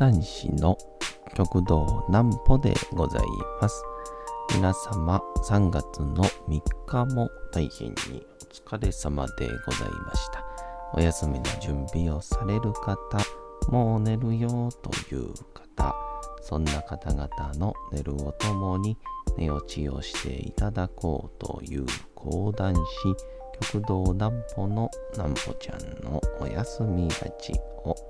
講談師の極道南歩でございます。皆様3月の3日も大変にお疲れ様でございました。お休みの準備をされる方、もう寝るよという方、そんな方々の寝るをともに寝落ちをしていただこうという講談師、極道南歩の南歩ちゃんのお休みラジオ。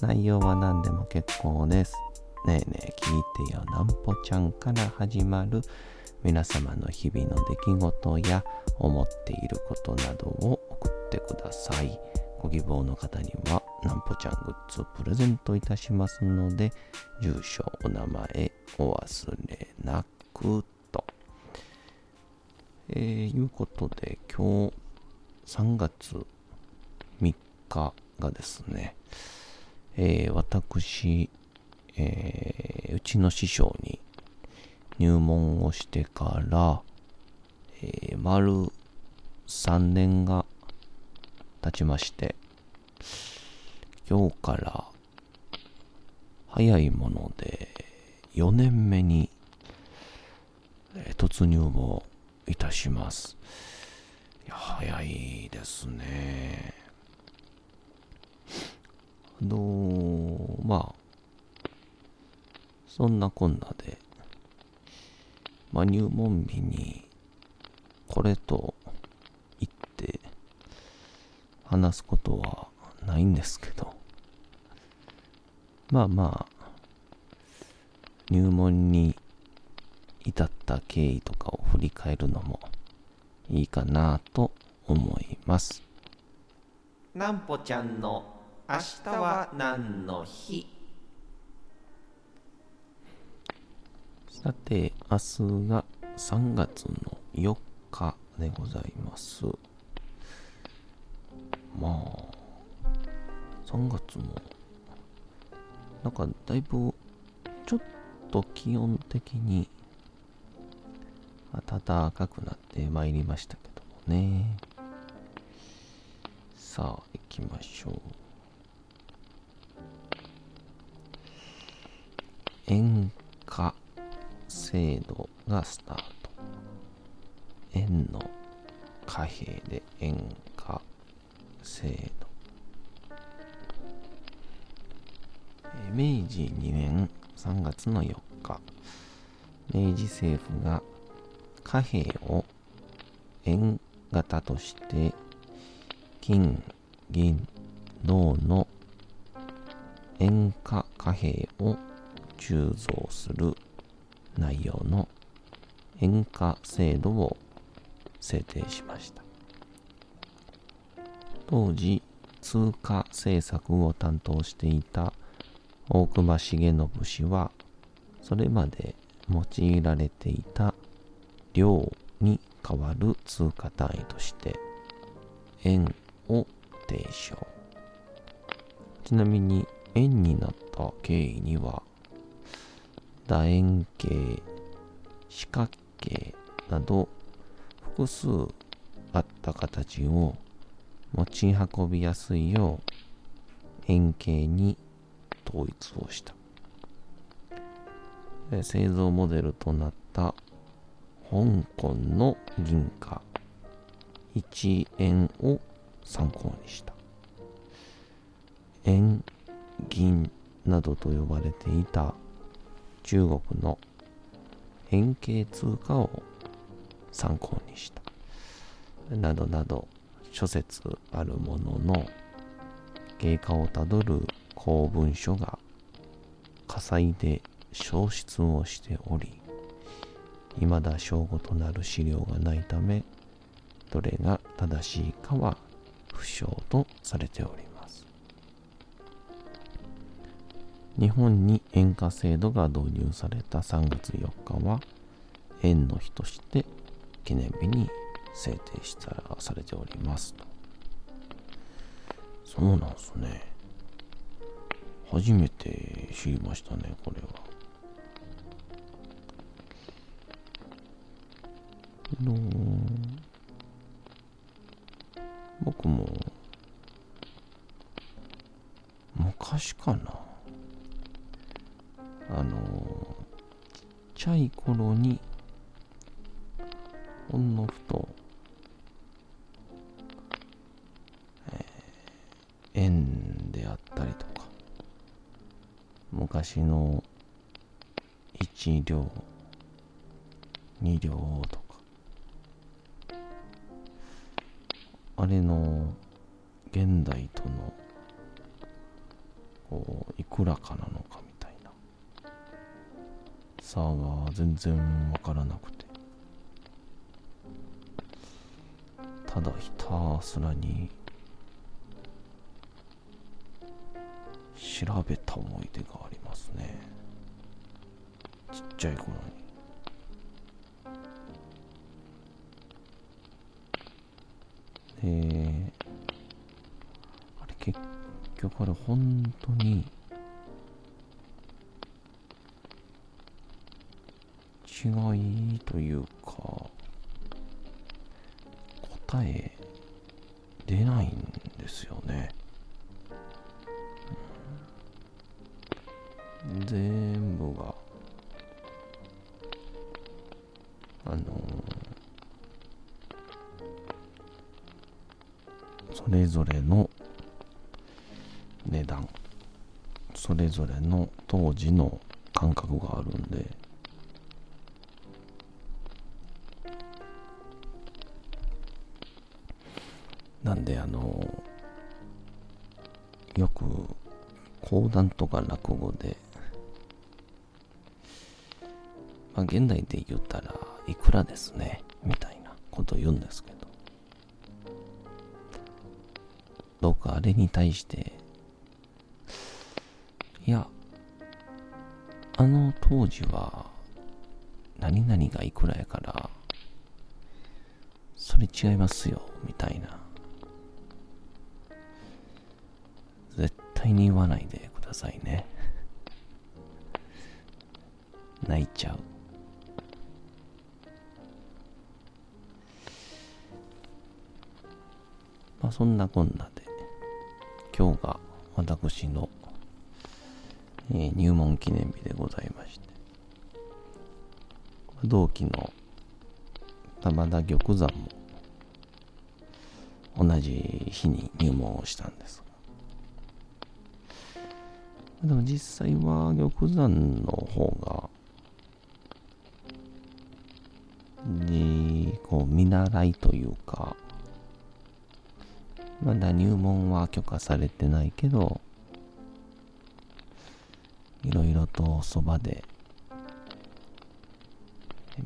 内容は何でも結構です。ねえねえ聞いてよなんぽちゃんから始まる皆様の日々の出来事や思っていることなどを送ってください。ご希望の方にはなんぽちゃんグッズをプレゼントいたしますので、住所、お名前お忘れなくと。えー、いうことで今日3月3日がですね、えー、私、えー、うちの師匠に入門をしてから、えー、丸3年が経ちまして、今日から早いもので4年目に、突入をいたします。早いですね。あのまあ、そんなこんなで、まあ、入門日に、これと言って、話すことはないんですけど、まあまあ、入門に至った経緯とかを振り返るのもいいかなと思います。なんぽちゃんの明日は何の日？さて、明日が3月の4日でございます。まあ、3月も、なんかだいぶ、ちょっと気温的に、暖かくなってまいりましたけどもね。さあ、行きましょう。演歌制度がスタート。円の貨幣で演歌制度。明治2年3月の4日、明治政府が貨幣を円型として金、銀、銅の円価貨幣を鋳造する内容の円価制度を制定しました。当時、通貨政策を担当していた大隈重信氏は、それまで用いられていた両に代わる通貨単位として、円を提唱。ちなみに、円になった経緯には、楕円形、四角形など複数あった形を持ち運びやすいよう円形に統一をした。製造モデルとなった香港の銀貨1円を参考にした。円、銀などと呼ばれていた中国の円形通貨を参考にした。などなど諸説あるものの経過をたどる公文書が火災で消失をしており、未だ証拠となる資料がないため、どれが正しいかは不詳とされております。日本に円価制度が導入された3月4日は円の日として記念日に制定したされております。とそうなんすね。初めて知りましたねこれは。の僕も昔かな。あのちっちゃい頃にほんのふと、えー、円であったりとか昔の1両2両とかあれの現代とのこういくらかなのか差が全然わからなくて。ただひたすらに調べた思い出がありますね。ちっちゃい頃に。で、あれ結局あれ本当に違いというか答え出ないんですよね、全部が。あのそれぞれの値段。それぞれの当時の感覚があるんで。なんであのよく講談とか落語でまあ現代で言ったらいくらですねみたいなこと言うんですけど僕あれに対して、いや、あの当時は、何々がいくらやから、それ違いますよ、みたいな。対に言わないでくださいね。泣いちゃう。まあそんなこんなで、今日が私の、えー、入門記念日でございまして、同期の玉田玉山も同じ日に入門をしたんです、でも実際は玉山の方が、に、こう見習いというか、まだ入門は許可されてないけど、いろいろとそばで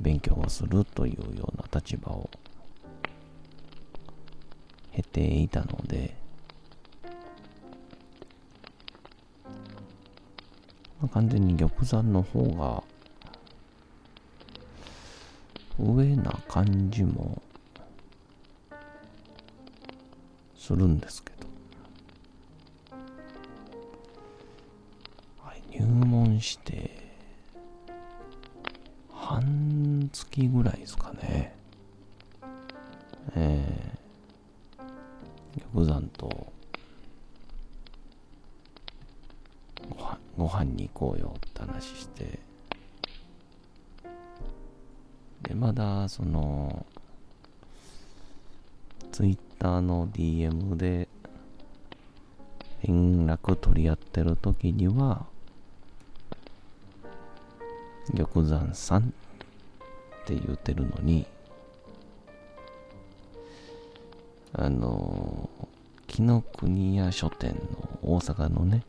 勉強をするというような立場を経ていたので、まあ、完全に玉山の方が上な感じもするんですけど、はい、入門して半月ぐらいですかね。こうよって話して。でまだそのツイッターの DM で連絡取り合ってる時には、玉山さんって言ってるのに、あの、紀ノ国屋書店の大阪のね、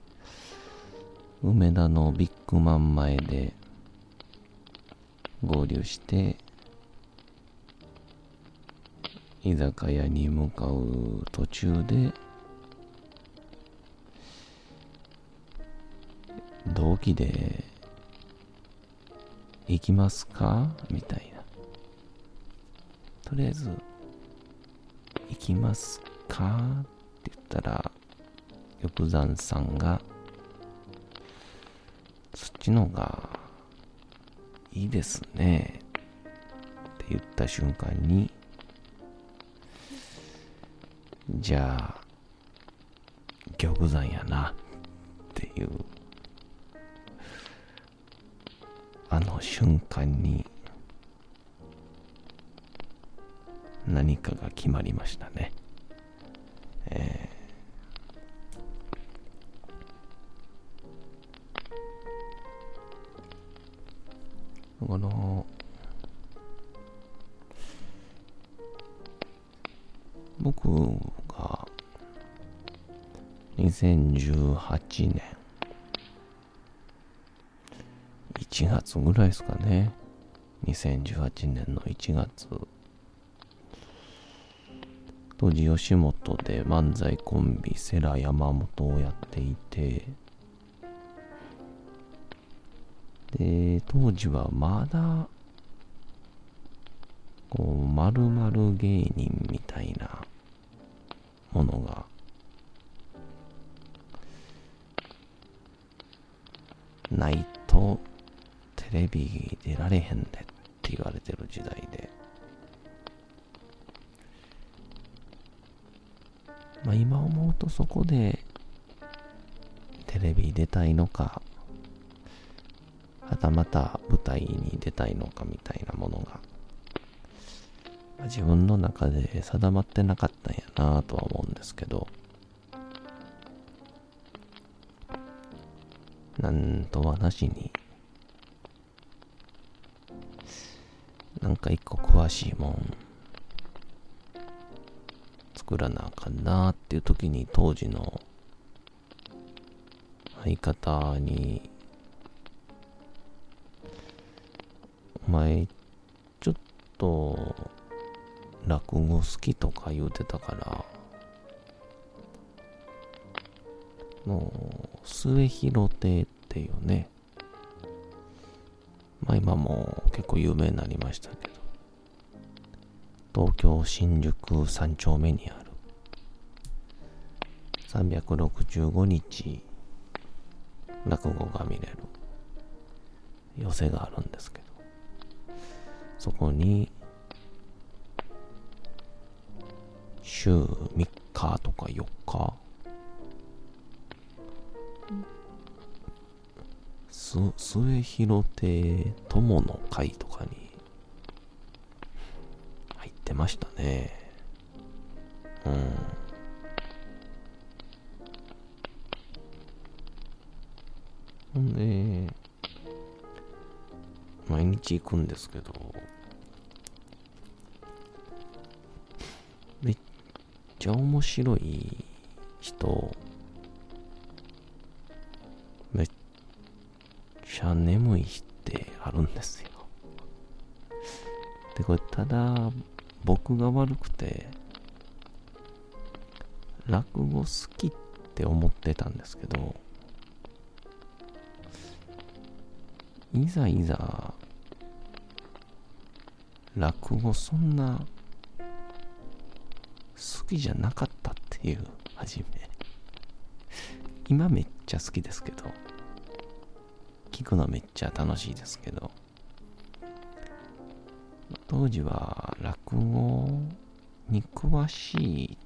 梅田のビッグマン前で合流して、居酒屋に向かう途中で同期で行きますか？みたいな。とりあえず、行きますか？って言ったら、玉山さんが、ちのがいいですねって言った瞬間に、じゃあ、玉山やなっていう、あの瞬間に、何かが決まりましたね。えー、この、僕が2018年1月ぐらいですかね。2018年の1月。当時吉本で漫才コンビセラ山本をやっていて、で、当時はまだ、こう、〇〇芸人みたいなものが、ないとテレビ出られへんでって言われてる時代で、まあ今思うとそこでテレビ出たいのか、はたまた舞台に出たいのかみたいなものが、自分の中で定まってなかったんやなとは思うんですけど、なんとはなしに、なんか一個詳しいもん、作らなあかんなっていう時に当時の相方に、前、ちょっと、落語好きとか言うてたから、もう、末広亭っていうね、まあ今も結構有名になりましたけど、東京新宿3丁目にある、365日落語が見れる寄せがあるんですけど、そこに、週3日とか4日、す末広亭友の会とかに入ってましたね。うん。ほんで、毎日行くんですけど、ちゃ面白い人、めっちゃ眠い日ってあるんですよ。で、これただ僕が悪くて、落語好きって思ってたんですけど、いざいざ、落語そんな好きじゃなかったっていう、はじめ。今めっちゃ好きですけど、聞くのめっちゃ楽しいですけど、当時は落語に詳しいっ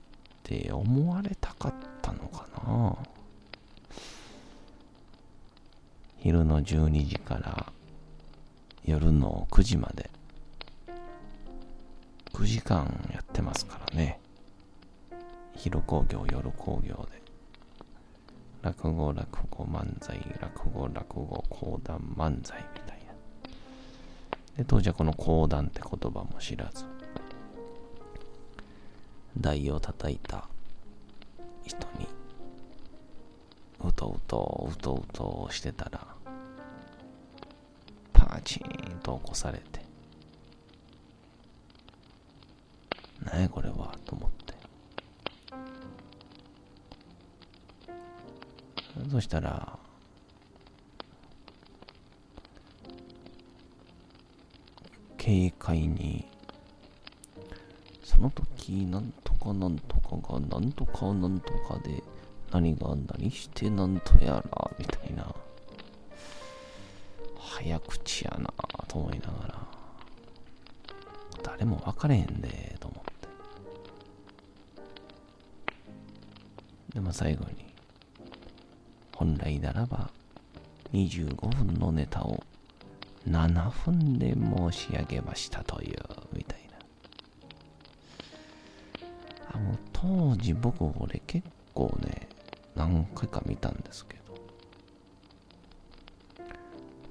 て思われたかったのかな。昼の12時から夜の9時まで。9時間やってますからね。昼工業夜工業で。落語落語漫才落語落語講談漫才みたいな。で当時はこの講談って言葉も知らず。台を叩いた人にうとうとうとうとしてたらパチーンと起こされて。何やこれはと思って。そしたら、軽快に、その時、なんとかなんとかが、なんとかなんとかで、何が何してなんとやら、みたいな。早口やなと思いながら、誰も分かれへんで、と思って。で、も最後に、本来ならば25分のネタを7分で申し上げましたというみたいな。あもう当時僕これ結構ね何回か見たんですけど。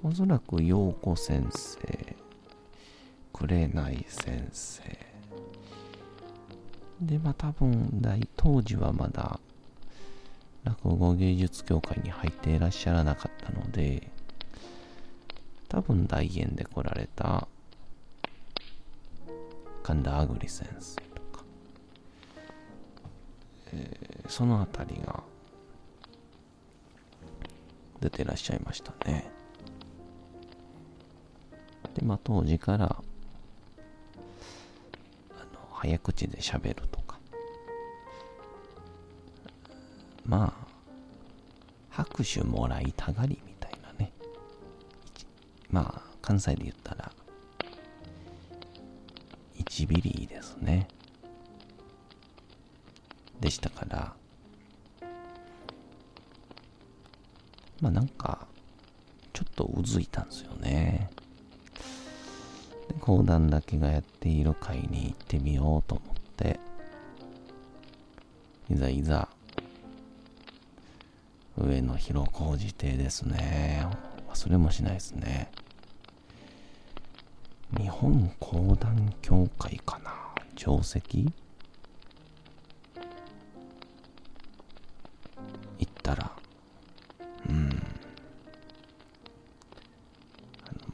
おそらく陽子先生紅先生。でまあ多分大当時はまだ落語芸術協会に入っていらっしゃらなかったので多分大円で来られた神田あぐり先生とか、えー、そのあたりが出てらっしゃいましたね。でまあ当時からあの早口で喋ると。まあ拍手もらいたがりみたいなね。まあ関西で言ったら1ビリですね。でしたからまあなんかちょっとうずいたんですよね。で講談だけがやっている会に行ってみようと思っていざいざ上野広小路邸ですね。忘れもしないですね。日本講談協会かな？定石行ったら。うん。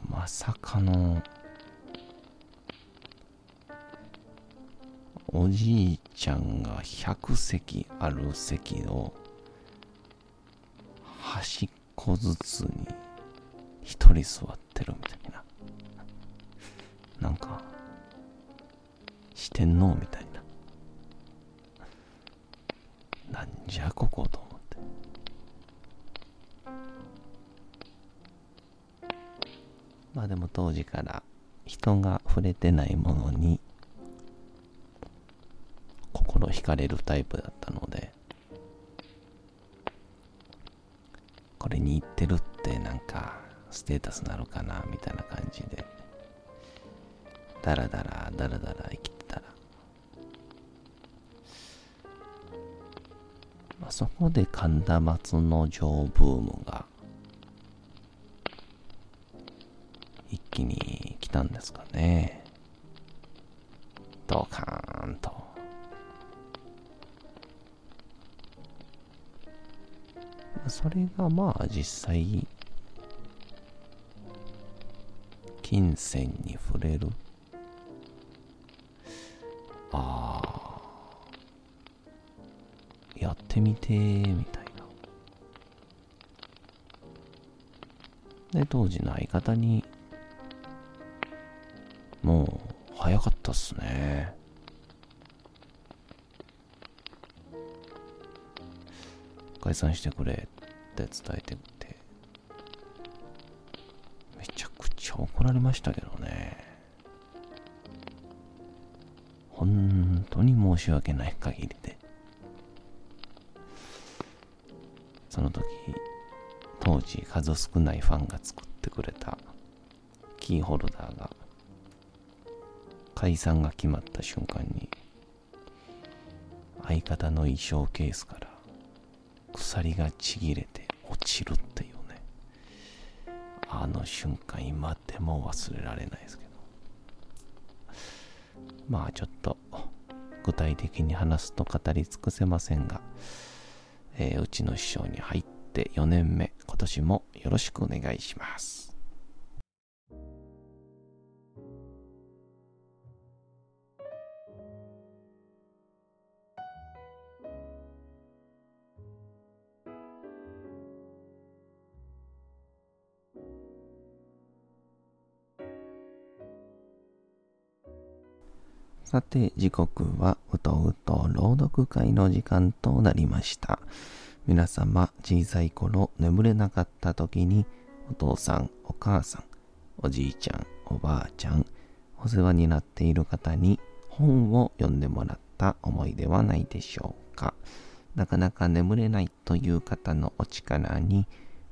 まさかの。おじいちゃんが100席ある席を端っこずつに一人座ってるみたいな。なんか四天王みたいな。なんじゃここと思って。まあでも当時から人が触れてないものに心惹かれるタイプだったのでこれに行ってるってなんかステータスなのかなみたいな感じで。ダラダラダラダラ生きてたら、まあ、そこで神田松の城ブームが一気に来たんですかね。それがまあ実際金銭に触れる。ああやってみてみたいな。で当時の相方にもう早かったっすね。解散してくれって伝えてて。めちゃくちゃ怒られましたけどね。本当に申し訳ない限りで。その時当時数少ないファンが作ってくれたキーホルダーが解散が決まった瞬間に相方の衣装ケースから鎖がちぎれて落ちるっていうね。あの瞬間今でも忘れられないですけど。まあちょっと具体的に話すと語り尽くせませんが、えー、うちの師匠に入って4年目今年もよろしくお願いします。さて、時刻はうとうと朗読会の時間となりました。皆様、小さい頃眠れなかった時に、お父さん、お母さん、おじいちゃん、おばあちゃん、お世話になっている方に本を読んでもらった思いではないでしょうか。なかなか眠れないという方のお力に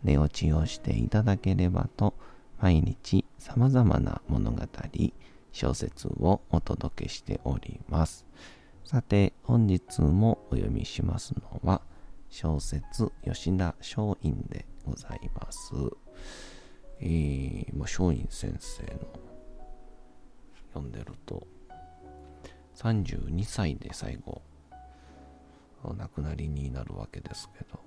寝落ちをしていただければと、毎日様々な物語、小説をお届けしております。さて、本日もお読みしますのは、小説吉田松陰でございます。えー、まあ、松陰先生の読んでると、32歳で最後、お亡くなりになるわけですけど、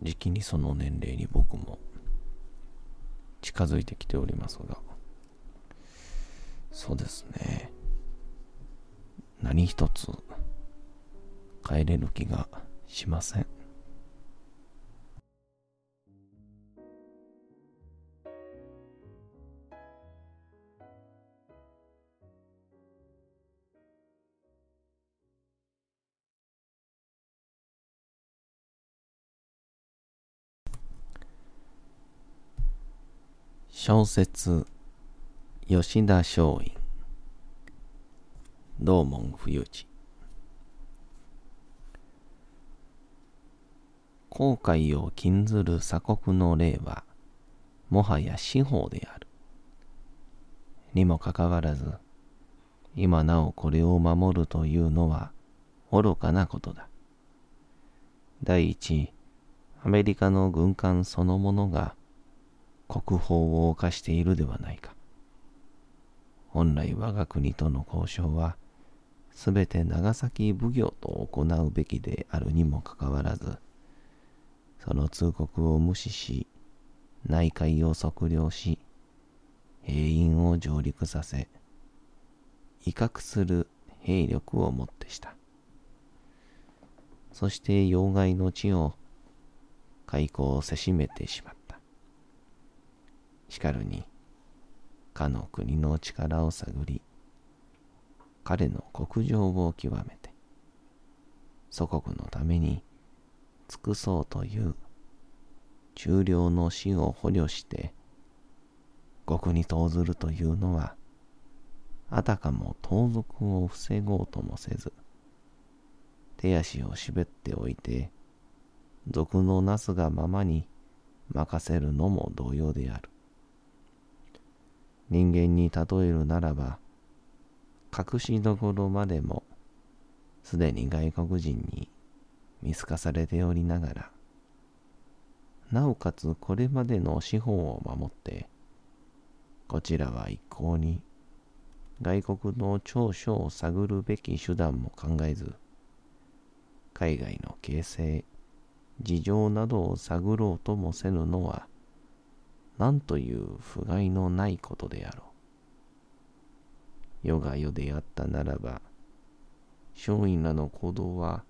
時期にその年齢に僕も近づいてきておりますが、そうですね。何一つ帰れる気がしません。小説吉田松陰道門冬地後悔を禁ずる鎖国の例はもはや司法である。にもかかわらず今なおこれを守るというのは愚かなことだ。第一アメリカの軍艦そのものが国法を犯しているではないか。本来我が国との交渉は、すべて長崎奉行と行うべきであるにもかかわらず、その通告を無視し、内海を測量し、兵員を上陸させ、威嚇する兵力をもってした。そして要害の地を開口をせしめてしまった。しかるに、かの国の力を探り、彼の国情を極めて、祖国のために尽くそうという中領の死を捕虜して、極に投ずるというのは、あたかも盗賊を防ごうともせず、手足をしべっておいて、賊のなすがままに任せるのも同様である。人間に例えるならば、隠しどころまでも、すでに外国人に見透かされておりながら、なおかつこれまでの司法を守って、こちらは一向に外国の長所を探るべき手段も考えず、海外の形勢、事情などを探ろうともせぬのは、何という不甲斐のないことであろう。世が世であったならば、松陰らの行動は、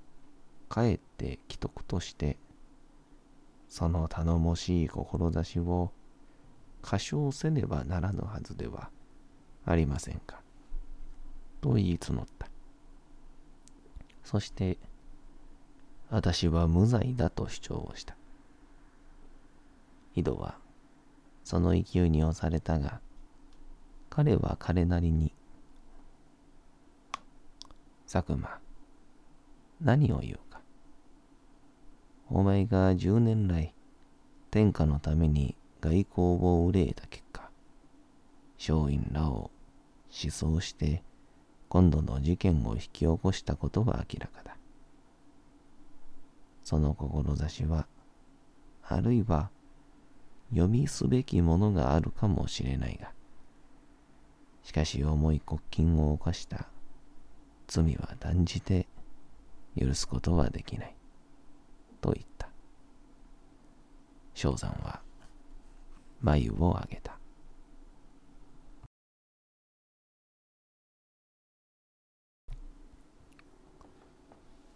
かえって既得として、その頼もしい志を過小せねばならぬはずではありませんか。と言い募った。そして、私は無罪だと主張をした。井戸はその勢いに押されたが、彼は彼なりに、佐久間、何を言うか。お前が十年来、天下のために外交を憂えた結果、松陰らを思想して、今度の事件を引き起こしたことは明らかだ。その志は、あるいは読みすべきものがあるかもしれないが、しかし重い国禁を犯した罪は断じて許すことはできない。と言った。正山は眉を上げた。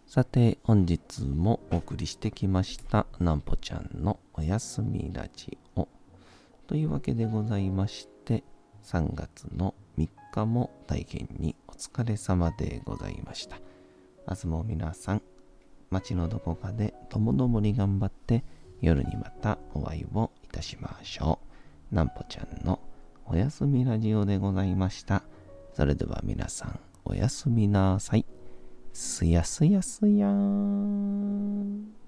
さて、本日もお送りしてきました、なんぽちゃんのおやすみラジオ。というわけでございまして、3月の日も大変にお疲れ様でございました。明日も皆さん、街のどこかでともどもに頑張って夜にまたお会いをいたしましょう。なんぽちゃんのおやすみラジオでございました。それでは皆さん、おやすみなさい。すやすやすやーん。